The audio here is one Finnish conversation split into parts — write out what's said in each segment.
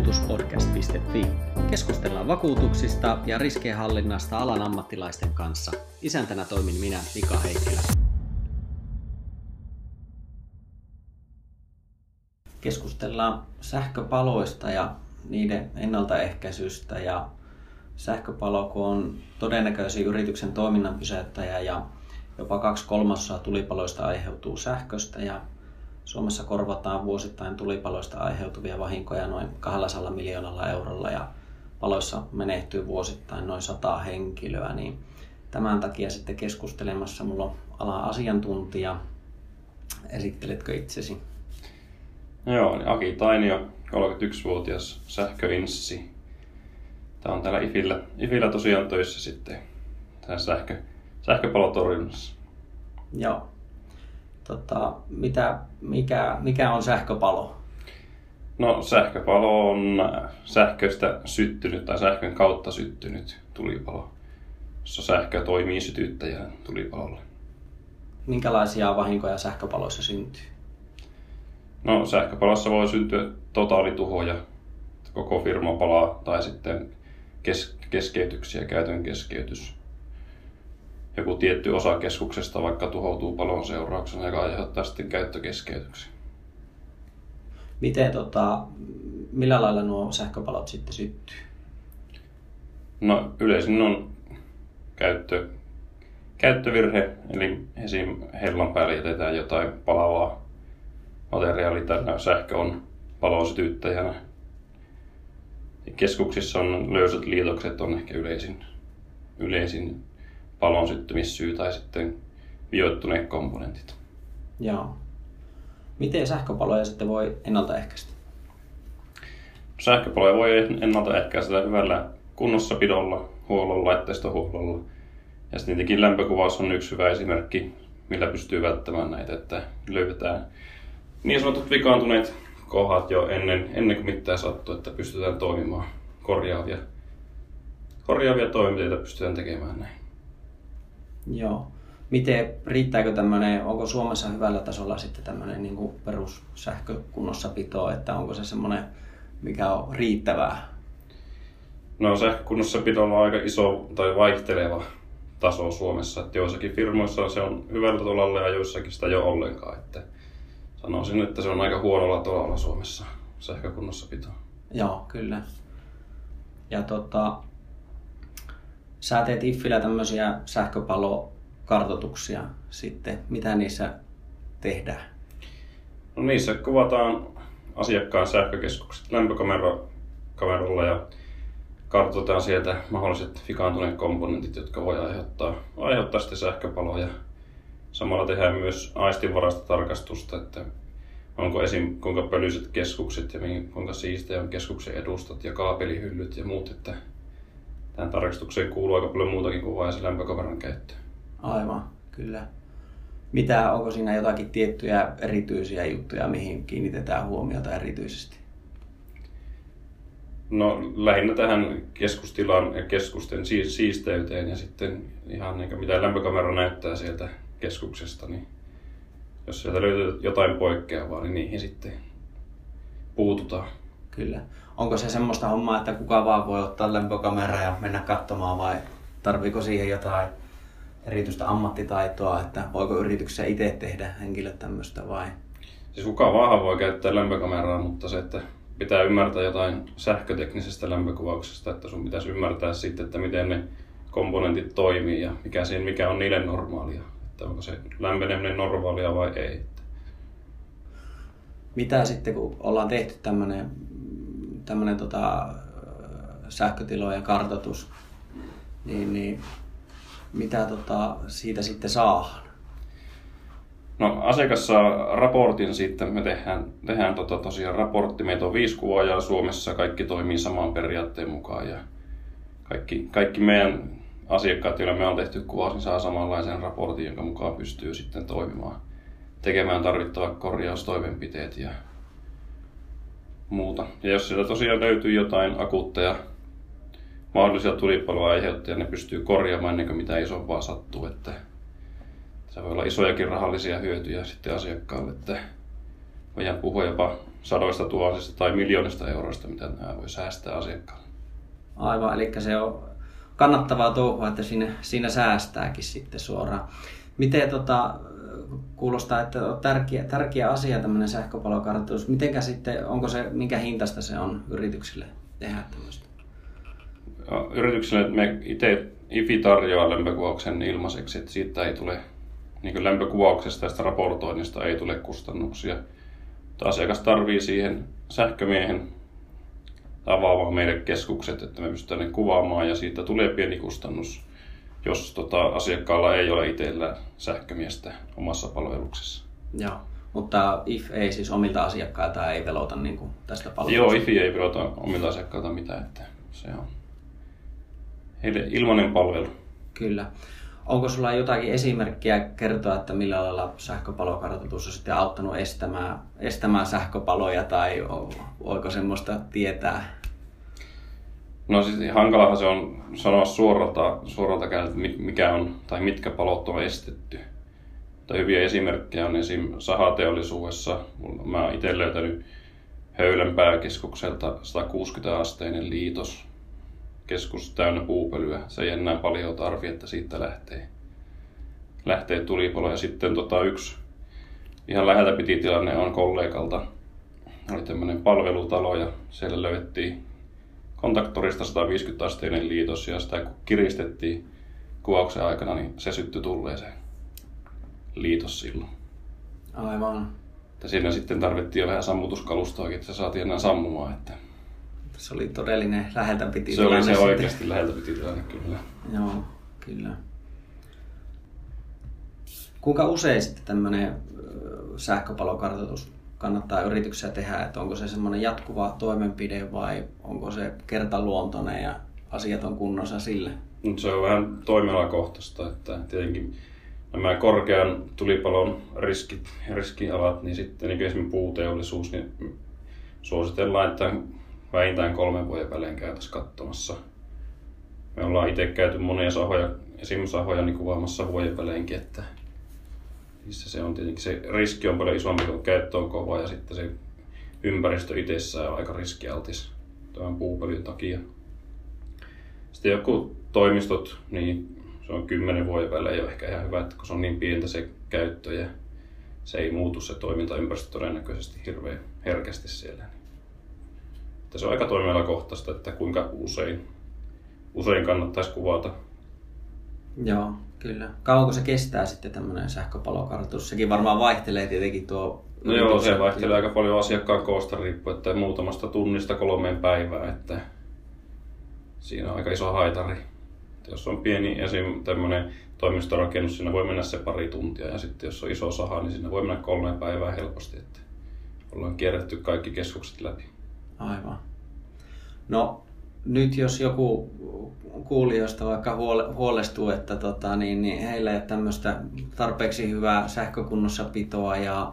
vakuutuspodcast.fi. Keskustellaan vakuutuksista ja riskienhallinnasta alan ammattilaisten kanssa. Isäntänä toimin minä, Mika Heikkilä. Keskustellaan sähköpaloista ja niiden ennaltaehkäisystä ja sähköpalo, kun on todennäköisin yrityksen toiminnan pysäyttäjä ja jopa kaksi kolmasosaa tulipaloista aiheutuu sähköstä ja Suomessa korvataan vuosittain tulipaloista aiheutuvia vahinkoja noin 200 miljoonalla eurolla ja paloissa menehtyy vuosittain noin 100 henkilöä, niin tämän takia sitten keskustelemassa mulla on alan asiantuntija. Esitteletkö itsesi? Joo, niin Aki Tainio, 31-vuotias sähköinssi. Tämä on täällä IFillä, IFillä tosiaan töissä sitten tämä sähkö, sähköpalotorjunnassa. Joo. Tota, mitä, mikä, mikä on sähköpalo? No sähköpalo on sähköstä syttynyt tai sähkön kautta syttynyt tulipalo, jossa sähkö toimii sytyttäjän tulipalolle. Minkälaisia vahinkoja sähköpaloissa syntyy? No sähköpalossa voi syntyä totaalituhoja, koko firma palaa tai sitten kes- keskeytyksiä, käytön keskeytys. Joku tietty osa keskuksesta vaikka tuhoutuu palon seurauksena, joka aiheuttaa sitten käyttökeskeytyksiä. Miten, tota, millä lailla nuo sähköpalot sitten syttyy? No yleisin on käyttö, käyttövirhe, eli esim. hellan päälle jätetään jotain palavaa materiaalia tai sähkö on palosytyttäjänä. Keskuksissa on löysät liitokset on ehkä yleisin, yleisin palon syttymissyy tai sitten vioittuneet komponentit. Joo. Miten sähköpaloja sitten voi ennaltaehkäistä? Sähköpaloja voi ennaltaehkäistä hyvällä kunnossapidolla, huollolla, laitteistohuollolla. Ja sitten tietenkin lämpökuvaus on yksi hyvä esimerkki, millä pystyy välttämään näitä, että löydetään niin sanotut vikaantuneet kohdat jo ennen, ennen kuin mitään sattuu, että pystytään toimimaan korjaavia, korjaavia toimenpiteitä pystytään tekemään näin. Joo. Miten, riittääkö tämmöinen, onko Suomessa hyvällä tasolla sitten tämmöinen niin perussähkökunnossapito, että onko se semmoinen, mikä on riittävää? No sähkökunnossapito on aika iso tai vaihteleva taso Suomessa, että joissakin firmoissa se on hyvällä tolalla ja joissakin sitä ole ollenkaan. Että sanoisin, että se on aika huonolla tolalla Suomessa sähkökunnossapito. Joo, kyllä. Ja tota, sä teet Iffillä tämmöisiä sähköpalokartoituksia sitten. Mitä niissä tehdään? No niissä kuvataan asiakkaan sähkökeskukset lämpökameralla ja kartoitetaan sieltä mahdolliset vikaantuneet komponentit, jotka voi aiheuttaa, aiheuttaa sitten sähköpaloja. Samalla tehdään myös aistinvarasta tarkastusta, että onko esim. kuinka pölyiset keskukset ja kuinka siistejä on keskuksen edustat ja kaapelihyllyt ja muut, että tähän tarkastukseen kuuluu aika paljon muutakin kuin vain se lämpökameran käyttö. Aivan, kyllä. Mitä, onko siinä jotakin tiettyjä erityisiä juttuja, mihin kiinnitetään huomiota erityisesti? No lähinnä tähän keskustilaan ja keskusten siisteyteen ja sitten ihan niin mitä lämpökamera näyttää sieltä keskuksesta, niin jos sieltä löytyy jotain poikkeavaa, niin niihin sitten puututaan. Kyllä. Onko se semmoista hommaa, että kuka vaan voi ottaa lämpökamera ja mennä katsomaan vai tarviiko siihen jotain erityistä ammattitaitoa, että voiko yrityksessä itse tehdä henkilöt tämmöistä vai? Siis kuka vaan voi käyttää lämpökameraa, mutta se, että pitää ymmärtää jotain sähköteknisestä lämpökuvauksesta, että sun pitäisi ymmärtää sitten, että miten ne komponentit toimii ja mikä, siinä, mikä on niille normaalia. Että onko se lämpeneminen normaalia vai ei. Mitä sitten, kun ollaan tehty tämmöinen tämmöinen tota, sähkötilojen kartoitus, niin, niin mitä tota, siitä sitten saadaan? No asiakas saa raportin siitä, me tehdään, tehdään tota, tosiaan raportti, meitä on viisi kuvaajaa Suomessa, kaikki toimii saman periaatteen mukaan ja kaikki, kaikki meidän asiakkaat, joilla me on tehty kuvaus, niin saa samanlaisen raportin, jonka mukaan pystyy sitten toimimaan, tekemään tarvittavat korjaustoimenpiteet ja muuta. Ja jos sieltä tosiaan löytyy jotain akuutteja mahdollisia tulipaloa aiheuttajia, ne pystyy korjaamaan ennen kuin mitä isompaa sattuu. Että se voi olla isojakin rahallisia hyötyjä sitten asiakkaalle, että voidaan puhua jopa sadoista tuhansista tai miljoonista euroista, mitä nämä voi säästää asiakkaalle. Aivan, eli se on kannattavaa touhua, että siinä, siinä säästääkin sitten suoraan. Miten tota, kuulostaa, että on tärkeä, tärkeä asia tämmöinen sähköpalokartoitus. Mitenkä sitten, onko se, minkä hintasta se on yrityksille tehdä tämmöistä? Yrityksille me itse IFI tarjoaa lämpökuvauksen ilmaiseksi, että siitä ei tule, niin lämpökuvauksesta ja raportoinnista ei tule kustannuksia. Mutta asiakas tarvii siihen sähkömiehen avaamaan meille keskukset, että me pystytään ne kuvaamaan ja siitä tulee pieni kustannus, jos tota, asiakkaalla ei ole itsellä sähkömiestä omassa palveluksessa. Joo, mutta IF ei siis omilta asiakkailta ei velota niin kuin tästä palvelusta? Joo, IF ei velota omilta asiakkailta mitään, että se on heille ilmainen palvelu. Kyllä. Onko sulla jotakin esimerkkiä kertoa, että millä lailla sähköpalokartoitus on sitten auttanut estämään, estämään sähköpaloja tai voiko semmoista tietää? No siis hankalahan se on sanoa suoralta, suoralta kädeltä, mikä on tai mitkä palot on estetty. Mutta hyviä esimerkkejä on esim. sahateollisuudessa. Mä oon itse löytänyt Höylän pääkeskukselta 160-asteinen liitos. Keskus täynnä puupölyä. Se ei enää paljon tarvi, että siitä lähtee, lähtee tulipalo. Ja sitten tota yksi ihan läheltä piti tilanne on kollegalta. Oli tämmöinen palvelutalo ja siellä löydettiin kontaktorista 150-asteinen liitos ja sitä kun kiristettiin kuvauksen aikana, niin se syttyi tulleeseen liitos silloin. Aivan. Että siinä sitten tarvittiin jo vähän sammutuskalustoakin, että se saatiin enää sammumaan. Että se oli todellinen läheltä piti Se oli se sitten. oikeasti läheltä piti tilanne, kyllä. Joo, kyllä. Kuinka usein sitten tämmöinen sähköpalokartoitus kannattaa yrityksiä tehdä, että onko se semmoinen jatkuva toimenpide vai onko se kertaluontoinen ja asiat on kunnossa sille? Se on vähän toimialakohtaista, että tietenkin nämä korkean tulipalon riskit, riskialat, niin sitten niin esimerkiksi puuteollisuus, niin suositellaan, että vähintään kolmen vuoden välein käytäisiin katsomassa. Me ollaan itse käyty monia sahoja, esimerkiksi sahoja niin kuvaamassa vuoden väleinkin, että missä se on tietenkin se riski on paljon isompi, kun käyttö on kova ja sitten se ympäristö itsessään on aika riskialtis tämän puupölyn takia. Sitten joku toimistot, niin se on kymmenen vuoden välein jo ehkä ihan hyvä, että kun se on niin pientä se käyttö ja se ei muutu se toimintaympäristö todennäköisesti hirveän herkästi siellä. Että se on aika toimialakohtaista, että kuinka usein, usein kannattaisi kuvata. Joo, Kyllä. Kauanko se kestää sitten tämmöinen sähköpalokartoitus? Sekin varmaan vaihtelee tietenkin tuo... No joo, se vaihtelee aika paljon asiakkaan koosta riippuen, että muutamasta tunnista kolmeen päivään, että siinä on aika iso haitari. Että jos on pieni esim. tämmöinen toimistorakennus, siinä voi mennä se pari tuntia ja sitten jos on iso saha, niin siinä voi mennä kolmeen päivään helposti, että ollaan kierretty kaikki keskukset läpi. Aivan. No nyt jos joku kuulijoista vaikka huolestuu, että tota, niin, niin heillä ei ole tämmöistä tarpeeksi hyvää sähkökunnossapitoa ja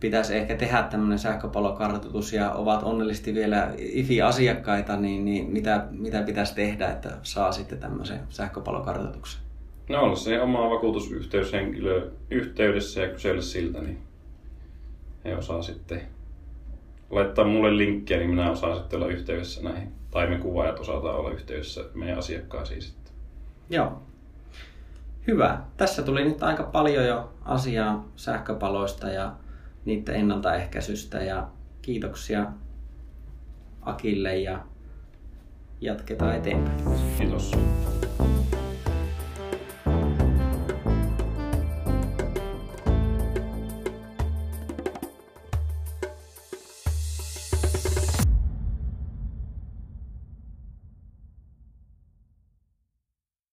pitäisi ehkä tehdä tämmöinen sähköpalokartoitus ja ovat onnellisesti vielä IFI-asiakkaita, niin, niin mitä, mitä pitäisi tehdä, että saa sitten tämmöisen sähköpalokartoituksen? No olla se oma vakuutusyhteyshenkilö yhteydessä ja kysellä siltä, niin he osaa sitten laittaa mulle linkkiä, niin minä osaan sitten olla yhteydessä näihin. Tai me kuvaajat osataan olla yhteydessä meidän asiakkaisiin sitten. Joo. Hyvä. Tässä tuli nyt aika paljon jo asiaa sähköpaloista ja niiden ennaltaehkäisystä ja kiitoksia Akille ja jatketaan eteenpäin. Kiitos.